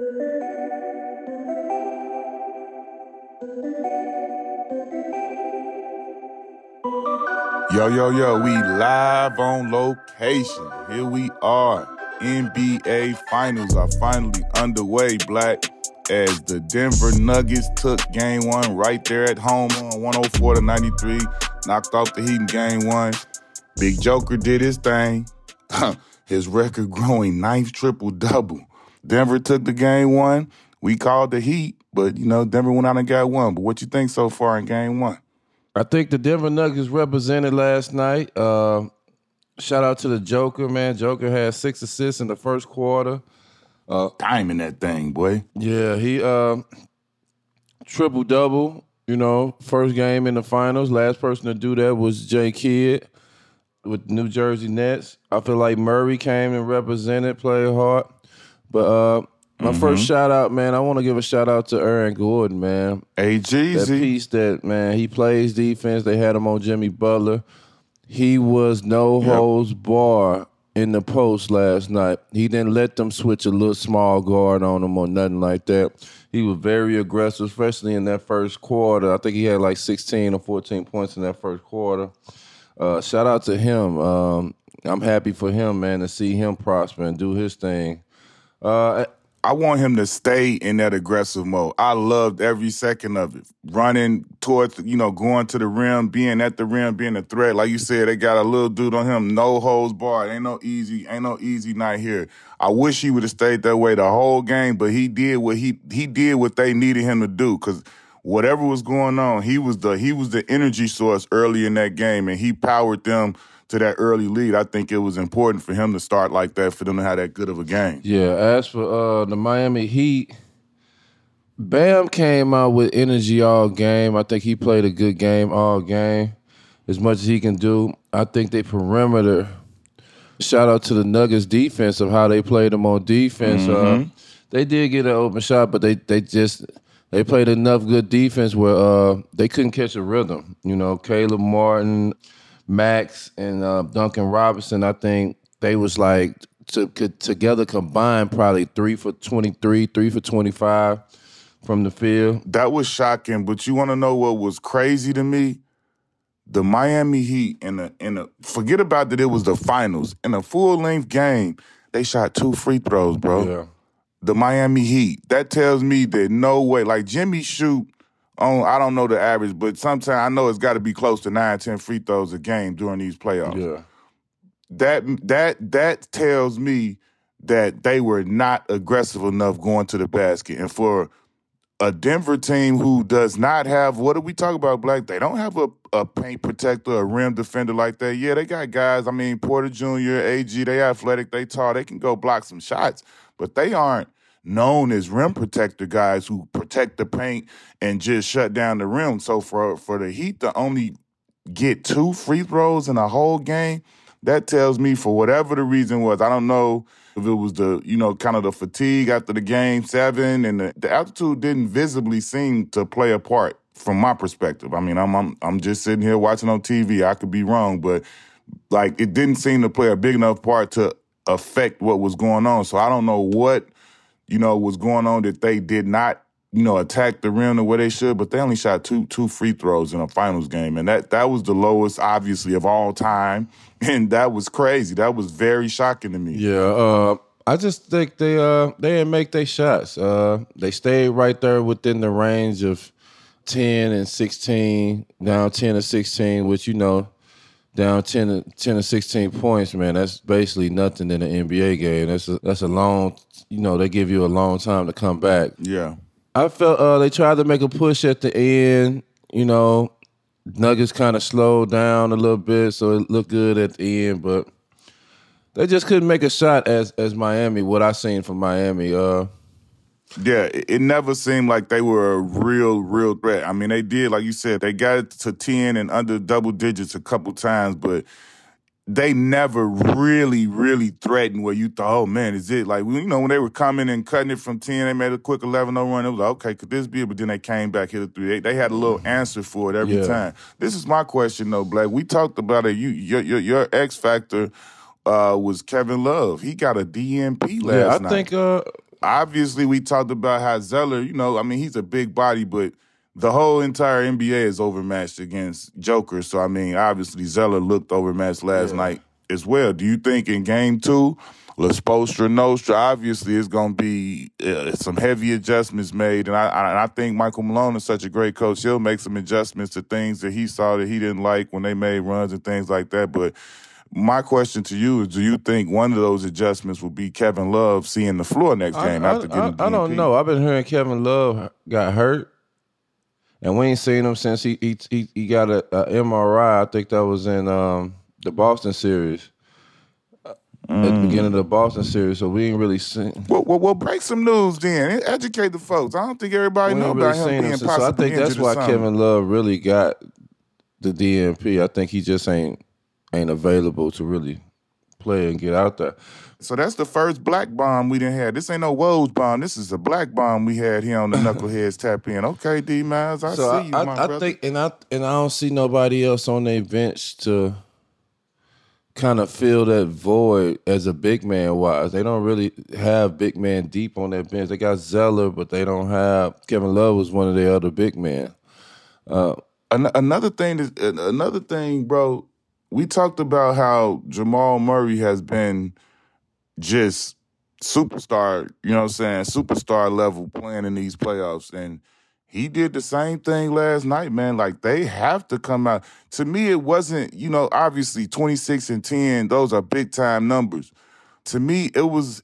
Yo, yo, yo, we live on location. Here we are. NBA Finals are finally underway, Black, as the Denver Nuggets took game one right there at home on 104 to 93, knocked off the Heat in game one. Big Joker did his thing. his record growing ninth triple double. Denver took the game one. We called the Heat, but you know, Denver went out and got one. But what you think so far in game one? I think the Denver Nuggets represented last night. Uh, shout out to the Joker, man. Joker had six assists in the first quarter. Uh, Timing that thing, boy. Yeah, he uh, triple double. You know, first game in the finals. Last person to do that was Jay Kidd with New Jersey Nets. I feel like Murray came and represented, played hard. But uh, my Mm-hmm. first shout out, man, I want to give a shout out to Aaron Gordon, man. A That piece that man, he plays defense. They had him on Jimmy Butler. He was no Yep. holds bar in the post last night. He didn't let them switch a little small guard on him or nothing like that. He was very aggressive, especially in that first quarter. I think he had like 16 or 14 points in that first quarter. Uh, shout out to him. Um, I'm happy for him, man, to see him prosper and do his thing. Uh, I want him to stay in that aggressive mode. I loved every second of it. Running towards, you know, going to the rim, being at the rim, being a threat. Like you said, they got a little dude on him, no holds barred. Ain't no easy, ain't no easy night here. I wish he would have stayed that way the whole game, but he did what he he did what they needed him to do. Cause whatever was going on, he was the he was the energy source early in that game, and he powered them to that early lead. I think it was important for him to start like that for them to have that good of a game. Yeah, as for uh, the Miami Heat, Bam came out with energy all game. I think he played a good game all game, as much as he can do. I think they perimeter. Shout out to the Nuggets defense of how they played them on defense. Uh, they did get an open shot, but they they just they played enough good defense where uh, they couldn't catch a rhythm. You know, Caleb Martin, Max, and uh, Duncan Robinson. I think they was like to, together combined probably three for twenty three, three for twenty five from the field. That was shocking, but you want to know what was crazy to me? The Miami Heat in a in a forget about that it was the finals. In a full length game, they shot two free throws, bro. Yeah. The Miami Heat. That tells me that no way. Like Jimmy shoot on I don't know the average, but sometimes I know it's got to be close to nine, ten free throws a game during these playoffs. Yeah. That that that tells me that they were not aggressive enough going to the basket. And for a Denver team who does not have what do we talk about, Black? They don't have a, a paint protector, a rim defender like that. Yeah, they got guys. I mean, Porter Jr., AG, they athletic, they tall, they can go block some shots, but they aren't known as rim protector guys who protect the paint and just shut down the rim. So for for the Heat to only get two free throws in a whole game, that tells me for whatever the reason was, I don't know if it was the, you know, kind of the fatigue after the game seven and the, the altitude didn't visibly seem to play a part from my perspective. I mean, I'm, I'm I'm just sitting here watching on TV. I could be wrong, but like it didn't seem to play a big enough part to affect what was going on. So I don't know what, you know, was going on that they did not, you know, attack the rim the way they should, but they only shot two two free throws in a finals game. And that that was the lowest, obviously, of all time. And that was crazy. That was very shocking to me. Yeah, uh, I just think they uh they didn't make their shots. Uh, they stayed right there within the range of ten and sixteen, down ten and sixteen, which you know, down 10, to- 10 or sixteen points, man. That's basically nothing in an NBA game. That's a, that's a long, you know, they give you a long time to come back. Yeah. I felt uh, they tried to make a push at the end. You know, Nuggets kind of slowed down a little bit, so it looked good at the end, but they just couldn't make a shot as as Miami. What I seen from Miami, uh, Yeah, it, never seemed like they were a real, real threat. I mean, they did, like you said, they got it to 10 and under double digits a couple times, but they never really, really threatened where you thought, oh man, is it? Like, you know, when they were coming and cutting it from 10, they made a quick 11 0 run. It was like, okay, could this be it? But then they came back, hit a three. They, they had a little answer for it every Yeah. time. This is my question, though, Black. We talked about it. You, your, your, your X factor uh, was Kevin Love. He got a DNP last yeah, I night. think uh, obviously we talked about how Zeller, you know, I mean, he's a big body, but the whole entire NBA is overmatched against Joker. So I mean, obviously Zeller looked overmatched last Yeah. night as well. Do you think in game two, La Spostra Nostra, obviously is going to be uh, some heavy adjustments made, and I, I and I think Michael Malone is such a great coach. He'll make some adjustments to things that he saw that he didn't like when they made runs and things like that. But my question to you is: Do you think one of those adjustments will be Kevin Love seeing the floor next game I, after getting? I, I don't know. I've been hearing Kevin Love got hurt, and we ain't seen him since he he he, he got a, a MRI. I think that was in um, the Boston series. uh, At the beginning of the Boston series, so we ain't really seen. Well, well, well, break some news then. Educate the folks. I don't think everybody know ain't about him being him since. possibly So I think that's why. Kevin Love really got the DNP. I think he just ain't ain't available to really play and get out there. So that's the first black bomb we didn't have. This ain't no Woj bomb. This is a black bomb we had here on the Knuckleheads Tap In. Okay, D Miles, I So see you, I, my I, I brother. think, and I and I don't see nobody else on their bench to kind of fill that void as a big man wise. They don't really have big man deep on their bench. They got Zeller, but they don't have Kevin Love was one of their other big men. Uh, an- another thing is another thing, bro. We talked about how Jamal Murray has been just superstar, you know what I'm saying, superstar level playing in these playoffs. And he did the same thing last night, man. Like they have to come out. To me, it wasn't, you know, obviously 26 and 10, those are big time numbers. To me, it was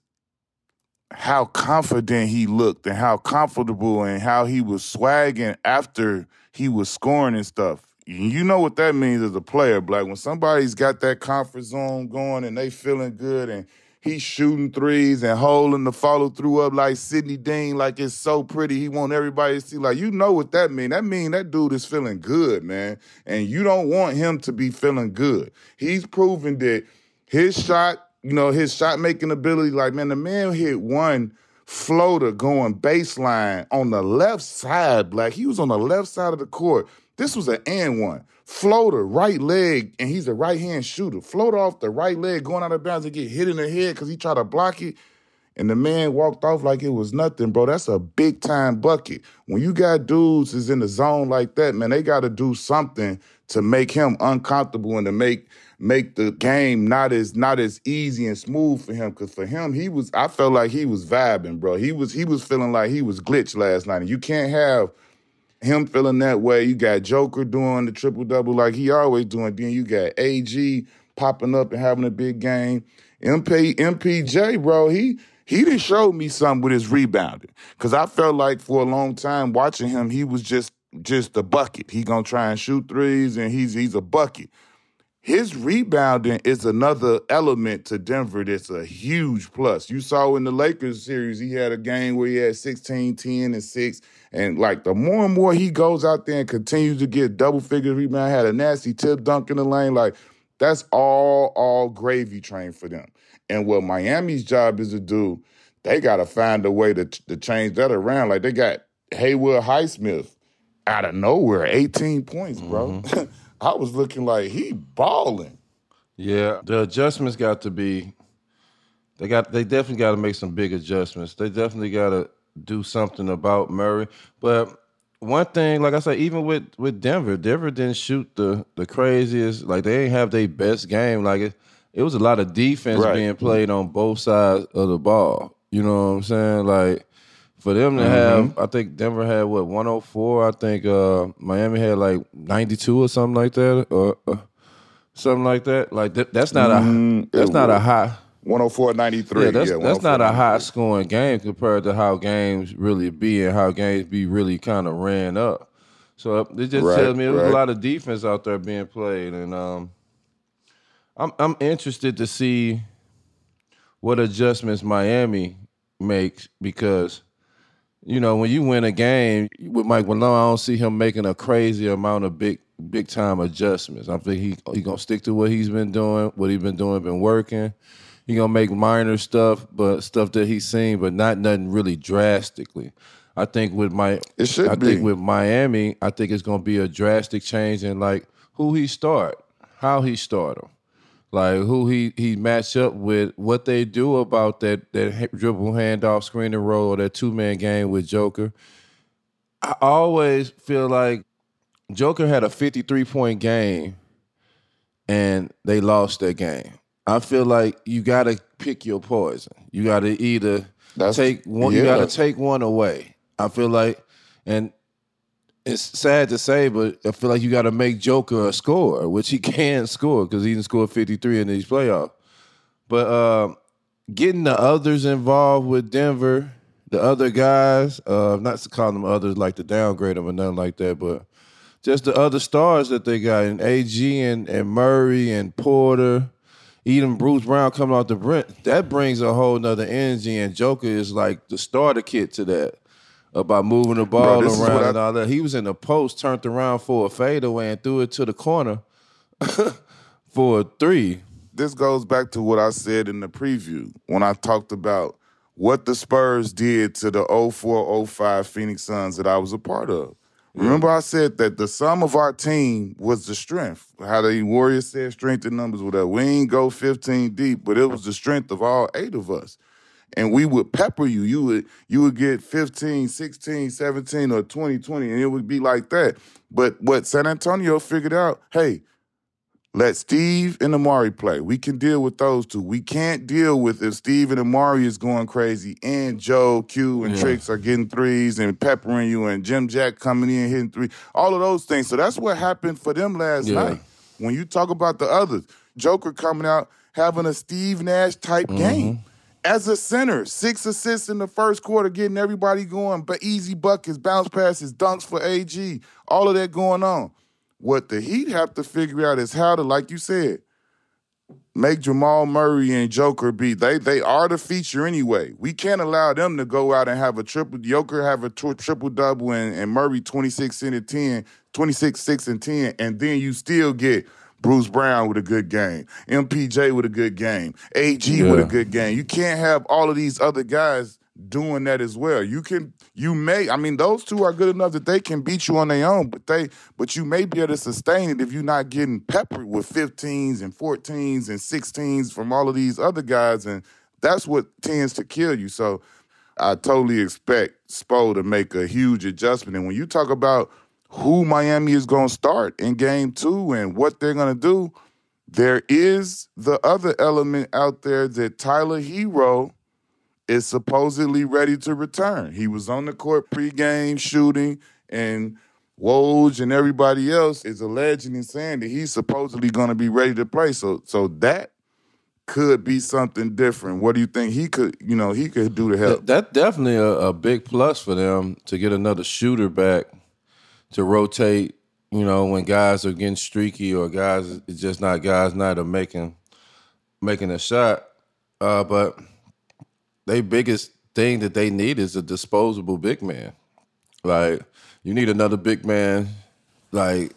how confident he looked and how comfortable and how he was swagging after he was scoring and stuff. You know what that means as a player, Black. When somebody's got that comfort zone going and they feeling good and he's shooting threes and holding the follow through up like Sidney Dean, like it's so pretty. He want everybody to see. Like you know what that mean? That mean that dude is feeling good, man. And you don't want him to be feeling good. He's proven that his shot, you know, his shot making ability, like man, the man hit one floater going baseline on the left side, Black. He was on the left side of the court. This was an and one. Floater, right leg, and he's a right hand shooter. Floater off the right leg, going out of bounds and get hit in the head because he tried to block it. And the man walked off like it was nothing, bro. That's a big time bucket. When you got dudes is in the zone like that, man, they got to do something to make him uncomfortable and to make make the game not as not as easy and smooth for him. Because for him, he was I felt like he was vibing, bro. He was he was feeling like he was glitched last night, and you can't have him feeling that way. You got Joker doing the triple double like he always doing. Then you got AG popping up and having a big game. MP MPJ, bro, he he didn't show me something with his rebounding because I felt like for a long time watching him, he was just just a bucket. He gonna try and shoot threes, and he's he's a bucket. His rebounding is another element to Denver that's a huge plus. You saw in the Lakers series, he had a game where he had 16, 10, and 6. And like the more and more he goes out there and continues to get double figure rebound, had a nasty tip dunk in the lane, like that's all, all gravy train for them. And what Miami's job is to do, they gotta find a way to, to change that around. Like they got Haywood Highsmith out of nowhere, 18 points, bro. Mm-hmm. I was looking like he balling. Yeah, the adjustments got to be. They got. They definitely got to make some big adjustments. They definitely got to do something about Murray. But one thing, like I said, even with with Denver, Denver didn't shoot the the craziest. Like they didn't have their best game. Like it, it was a lot of defense Right. being played on both sides of the ball. You know what I'm saying? Like for them to have, I think Denver had what 104. I think uh, Miami had like 92 or something like that, or uh, something like that. Like that, that's not a that's not a high. 104 93. Yeah, that's yeah, that's not a high scoring game compared to how games really be and how games be really kind of ran up. So uh, it just Right, tells me there was right. a lot of defense out there being played, and um, I'm I'm interested to see what adjustments Miami makes because you know when you win a game with Mike Malone, I don't see him making a crazy amount of big big time adjustments. I think he he gonna stick to what he's been doing, what he's been doing, been working. He gonna make minor stuff, but stuff that he's seen, but not nothing really drastically. I think with my, It should I be. think with Miami, I think it's gonna be a drastic change in like who he start, how he start him. Like who he he match up with, what they do about that that dribble handoff screen and roll or that two man game with Joker. I always feel like Joker had a 53 point game and they lost that game. I feel like you got to pick your poison. You got to either That's, take one. Yeah. You got to take one away. I feel like, and it's sad to say, but I feel like you got to make Joker a score, which he can score because he didn't score 53 in these playoffs. But uh, getting the others involved with Denver, the other guys, uh, not to call them others like to downgrade them or nothing like that, but just the other stars that they got, and AG and, and Murray and Porter, even Bruce Brown coming off the brink, that brings a whole nother energy. And Joker is like the starter kit to that about moving the ball Bro, around and all that. He was in the post, turned around for a fadeaway and threw it to the corner for a three. This goes back to what I said in the preview when I talked about what the Spurs did to the 0405 Phoenix Suns that I was a part of. Mm. Remember, I said that the sum of our team was the strength. How the Warriors said strength in numbers, whatever. We ain't go 15 deep, but it was the strength of all eight of us. And we would pepper you. You would you would get 15, 16, 17, or 20, 20, and it would be like that. But what San Antonio figured out, hey, let Steve and Amar'e play. We can deal with those two. We can't deal with if Steve and Amar'e is going crazy and Joe, Q, and yeah. Tricks are getting threes and peppering you and Jim Jack coming in hitting three. All of those things. So that's what happened for them last yeah. night. When you talk about the others, Joker coming out having a Steve Nash type mm-hmm. game. As a center, six assists in the first quarter, getting everybody going, but easy buckets, bounce passes, dunks for AG, all of that going on. What the Heat have to figure out is how to, like you said, make Jamal Murray and Joker be they they are the feature anyway. We can't allow them to go out and have a triple Joker have a triple double and, and Murray 26 and 10, 26 6 and 10 and then you still get Bruce Brown with a good game, MPJ with a good game, AG yeah. with a good game. You can't have all of these other guys doing that as well. You can you may I mean those two are good enough that they can beat you on their own, but they but you may be able to sustain it if you're not getting peppered with 15s and 14s and 16s from all of these other guys and that's what tends to kill you. So I totally expect Spo to make a huge adjustment. And when you talk about who Miami is going to start in game 2 and what they're going to do, there is the other element out there that Tyler Herro is supposedly ready to return. He was on the court pregame shooting, and Woj and everybody else is alleging and saying that he's supposedly going to be ready to play. So, so that could be something different. What do you think he could, you know, he could do to help? That, definitely a, a big plus for them to get another shooter back to rotate. You know, when guys are getting streaky or guys, it's just not guys not are making making a shot. Uh, but their biggest thing that they need is a disposable big man. Like you need another big man. Like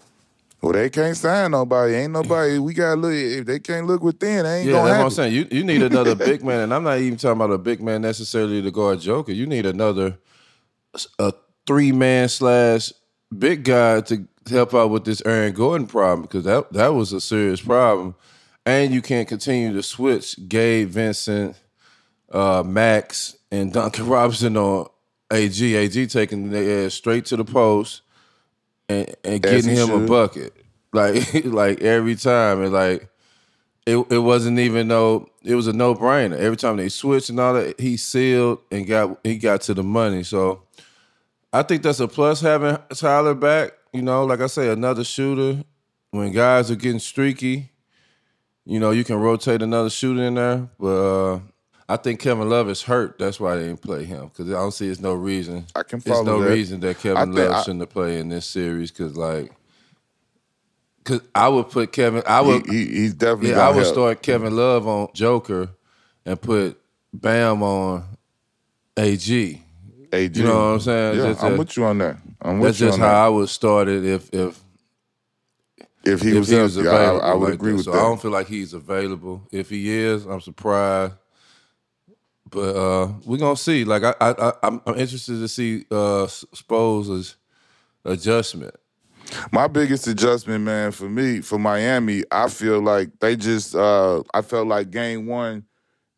well, they can't sign nobody. Ain't nobody. We gotta look. If they can't look within, they ain't yeah, gonna. that's what I'm saying. You you need another big man, and I'm not even talking about a big man necessarily to guard Joker. You need another a three man slash big guy to help out with this Aaron Gordon problem because that that was a serious problem, and you can't continue to switch Gabe Vincent uh, Max and Duncan Robinson on AG. AG taking the ass straight to the post and, and getting him should. a bucket. Like like every time. And like it it wasn't even no it was a no brainer. Every time they switched and all that, he sealed and got he got to the money. So I think that's a plus having Tyler back. You know, like I say, another shooter. When guys are getting streaky, you know, you can rotate another shooter in there. But uh, I think Kevin Love is hurt. That's why they didn't play him because I don't see there's no reason. I can follow There's no that. reason that Kevin Love I, shouldn't played in this series because like. Cause I would put Kevin. I would. He, he, he's definitely. Yeah, I would help. start Kevin Love on Joker, and put Bam on AG. AG. You know what I'm saying? Yeah, I'm a, with you on that. I'm with that's you just how that. I would start it if if if he, if was, he was available. I, I would like agree that. with so that. I don't feel like he's available. If he is, I'm surprised. But uh, we're gonna see. Like I, I, I'm, I'm interested to see uh, Spo's adjustment. My biggest adjustment, man, for me, for Miami, I feel like they just uh I felt like game one,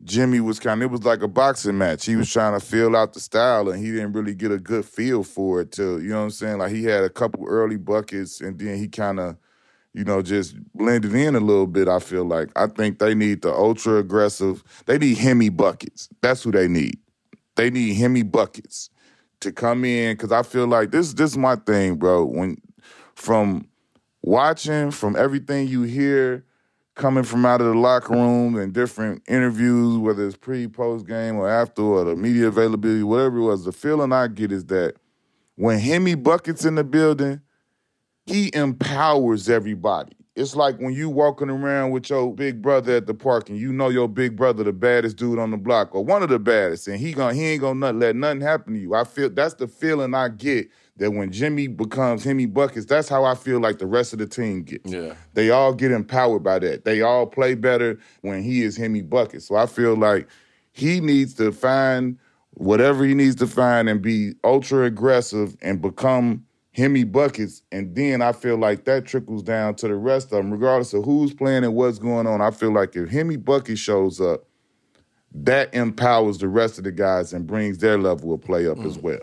Jimmy was kind of it was like a boxing match. He was trying to feel out the style and he didn't really get a good feel for it till, you know what I'm saying? Like he had a couple early buckets and then he kind of you know, just blended in a little bit. I feel like I think they need the ultra aggressive. They need Himmy Buckets. That's who they need. They need Himmy Buckets to come in because I feel like this. This is my thing, bro. When from watching, from everything you hear coming from out of the locker room and different interviews, whether it's pre, post game, or after, or the media availability, whatever it was, the feeling I get is that when Himmy Buckets in the building, he empowers everybody. It's like when you walking around with your big brother at the park and you know your big brother the baddest dude on the block or one of the baddest and he going he ain't gonna let nothing happen to you. I feel that's the feeling I get that when Jimmy becomes Himmy Buckets, that's how I feel like the rest of the team gets. Yeah. They all get empowered by that. They all play better when he is Himmy Buckets. So I feel like he needs to find whatever he needs to find and be ultra aggressive and become Himmy Buckets, and then I feel like that trickles down to the rest of them, regardless of who's playing and what's going on. I feel like if Himmy Bucket shows up, that empowers the rest of the guys and brings their level of play up mm. as well.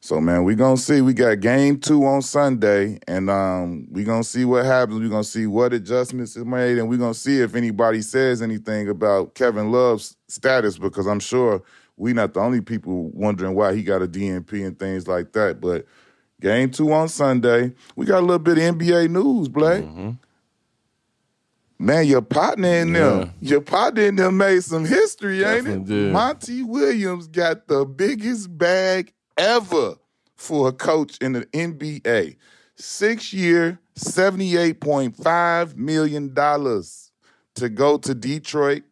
So man, we gonna see. We got game two on Sunday, and um, we gonna see what happens. We gonna see what adjustments is made, and we gonna see if anybody says anything about Kevin Love's status because I'm sure we not the only people wondering why he got a DNP and things like that. But Game two on Sunday. We got a little bit of NBA news, Blake. Mm-hmm. Man, your partner in yeah. them, your partner in them made some history, Definitely ain't it? Did. Monty Williams got the biggest bag ever for a coach in the NBA. Six year, $78.5 million to go to Detroit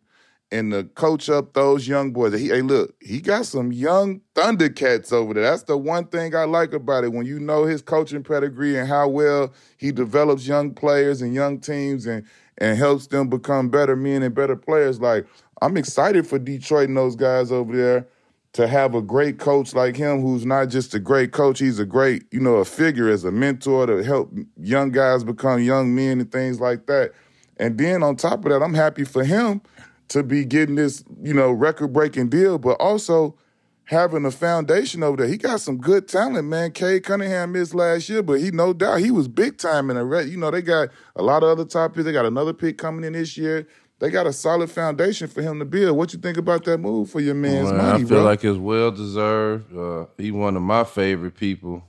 and to coach up those young boys. He, hey, look, he got some young Thundercats over there. That's the one thing I like about it. When you know his coaching pedigree and how well he develops young players and young teams and and helps them become better men and better players. Like I'm excited for Detroit and those guys over there to have a great coach like him who's not just a great coach, he's a great, you know, a figure as a mentor to help young guys become young men and things like that. And then on top of that, I'm happy for him to be getting this, you know, record breaking deal, but also having a foundation over there. He got some good talent, man. Cade Cunningham missed last year, but he no doubt he was big time in a red. You know, they got a lot of other top picks. They got another pick coming in this year. They got a solid foundation for him to build. What you think about that move for your man's man, money, I feel bro? like it's well deserved. Uh, he one of my favorite people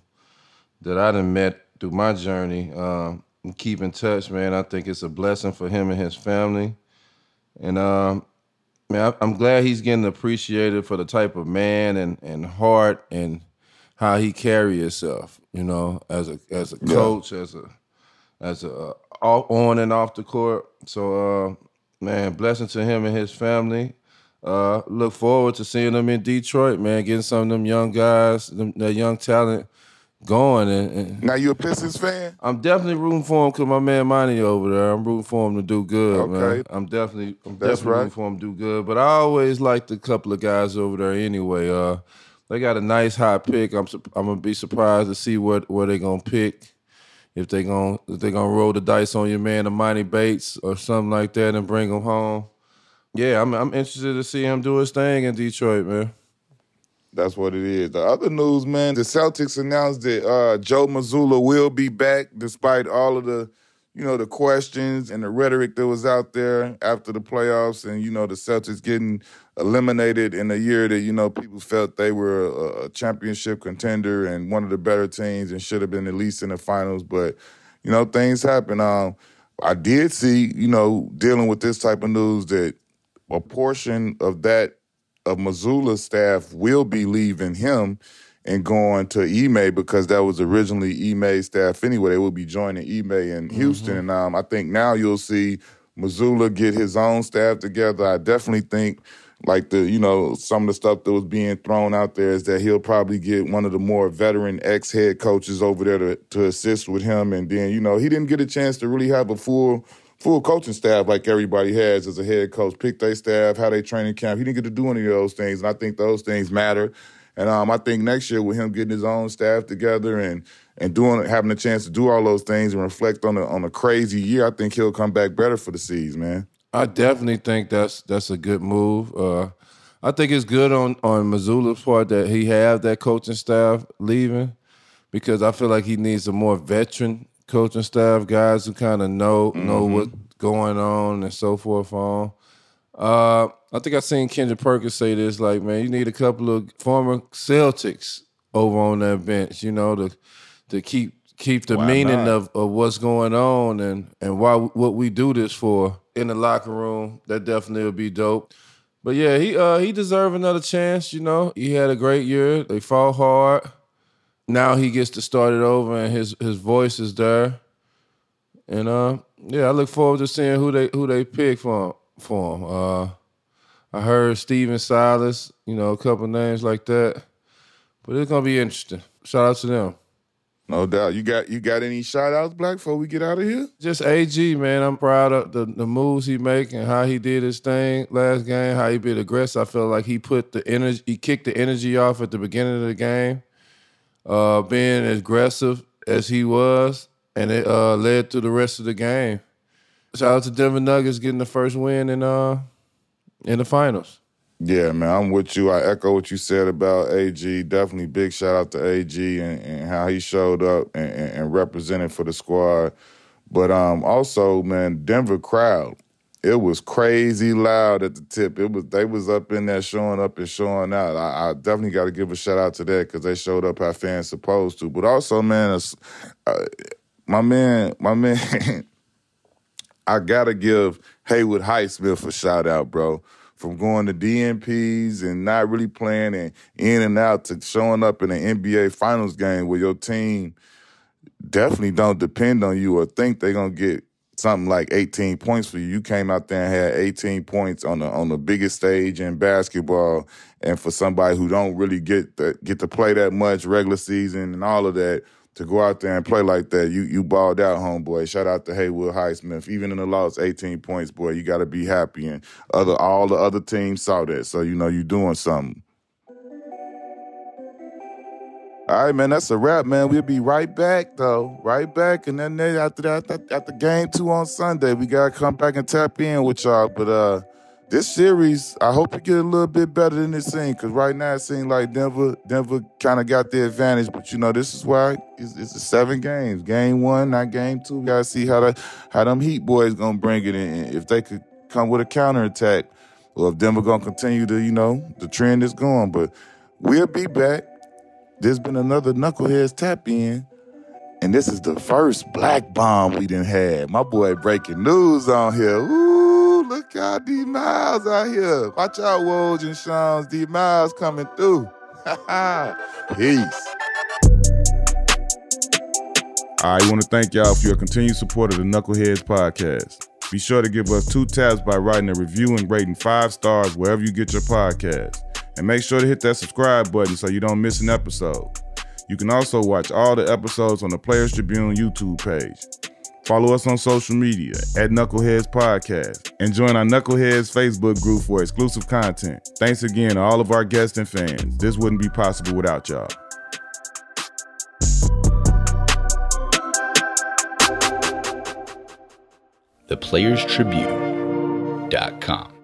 that I done met through my journey. Um, keep in touch, man. I think it's a blessing for him and his family. And um, man, I'm glad he's getting appreciated for the type of man and, and heart and how he carry himself. You know, as a as a coach, yeah. as a as a uh, on and off the court. So, uh, man, blessing to him and his family. Uh, look forward to seeing them in Detroit, man. Getting some of them young guys, them, that young talent going. And, and, now you a Pistons fan? I'm definitely rooting for him because my man Monty over there. I'm rooting for him to do good, okay. man. I'm definitely, I'm That's definitely right. rooting for him to do good. But I always liked a couple of guys over there anyway. Uh, they got a nice high pick. I'm I'm gonna be surprised to see what where they gonna pick. If they gonna if they gonna roll the dice on your man, Emoni Bates or something like that, and bring him home. Yeah, I'm I'm interested to see him do his thing in Detroit, man. That's what it is. The other news, man, the Celtics announced that uh, Joe Mazzulla will be back despite all of the, you know, the questions and the rhetoric that was out there after the playoffs and, you know, the Celtics getting eliminated in a year that, you know, people felt they were a, a championship contender and one of the better teams and should have been at least in the finals. But, you know, things happen. Um, I did see, you know, dealing with this type of news that a portion of that of Mazzulla staff will be leaving him and going to Ime because that was originally Ime's staff anyway. They will be joining Ime in. Houston. Mm-hmm. And um, I think now you'll see Mazzulla get his own staff together. I definitely think like the, you know, some of the stuff that was being thrown out there is that he'll probably get one of the more veteran ex head coaches over there to, to assist with him. And then, you know, he didn't get a chance to really have a full full coaching staff like everybody has as a head coach, pick their staff, how they train training camp. He didn't get to do any of those things, and I think those things matter. And um, I think next year with him getting his own staff together and and doing having a chance to do all those things and reflect on a on a crazy year, I think he'll come back better for the C's, man. I definitely think that's that's a good move. Uh, I think it's good on on Mazzulla's part that he have that coaching staff leaving because I feel like he needs a more veteran coaching staff, guys who kind of know mm-hmm. know what's going on and so forth on. Uh, I think I seen Kendrick Perkins say this, like, man, you need a couple of former Celtics over on that bench, you know, to to keep keep the why meaning of, of what's going on and and why what we do this for in the locker room. That definitely would be dope. But yeah, he uh he deserved another chance, you know. He had a great year. They fought hard. Now he gets to start it over and his his voice is there. And uh yeah, I look forward to seeing who they who they pick for for him. Uh I heard Stephen Silas, you know, a couple names like that. But it's gonna be interesting. Shout out to them. No doubt. You got you got any shout outs, Black, before we get out of here? Just AG, man. I'm proud of the, the moves he make and how he did his thing last game, how he been aggressive. I feel like he put the energy he kicked the energy off at the beginning of the game. Uh, being as aggressive as he was, and it uh, led to the rest of the game. Shout out to Denver Nuggets getting the first win in uh in the finals. Yeah, man, I'm with you. I echo what you said about AG. Definitely big shout out to AG and, and how he showed up and, and, represented for the squad. But um, also, man, Denver crowd, it was crazy loud at the tip. It was they was up in there showing up and showing out. I, I definitely got to give a shout out to that because they showed up how fans supposed to. But also, man, uh, my man, my man, I gotta give Haywood Highsmith a shout out, bro from going to DNPs and not really playing and in and out to showing up in an NBA Finals game where your team definitely don't depend on you or think they're gonna get something like 18 points for you. You came out there and had 18 points on the on the biggest stage in basketball, and for somebody who don't really get the, get to play that much regular season and all of that, to go out there and play like that, you you balled out, homeboy. Shout out to Haywood Highsmith. Even in the loss, 18 points, boy, you got to be happy. And other all the other teams saw that, so you know you're doing something. All right, man, that's a wrap, man. We'll be right back, though. Right back. And then after that, after game two on Sunday, we got to come back and tap in with y'all. But uh this series, I hope it get a little bit better than it seems. Because right now it seems like Denver, Denver kind of got the advantage. But you know, this is why it's, it's seven games. Game one, not game two. We gotta see how the how them Heat boys gonna bring it in. If they could come with a counterattack, or if Denver gonna continue to, you know, the trend is going. But we'll be back. There's been another knuckleheads tap in. And this is the first black bomb we didn't have. My boy breaking news on here. Look out, D Miles out here. Watch out, Woj and Shams D Miles coming through. Peace. I want to thank y'all for your continued support of the Knuckleheads podcast. Be sure to give us two taps by writing a review and rating five stars wherever you get your podcast. And make sure to hit that subscribe button so you don't miss an episode. You can also watch all the episodes on the Players Tribune YouTube page. Follow us on social media at Knuckleheads Podcast and join our Knuckleheads Facebook group for exclusive content. Thanks again to all of our guests and fans. This wouldn't be possible without y'all. ThePlayersTribune.com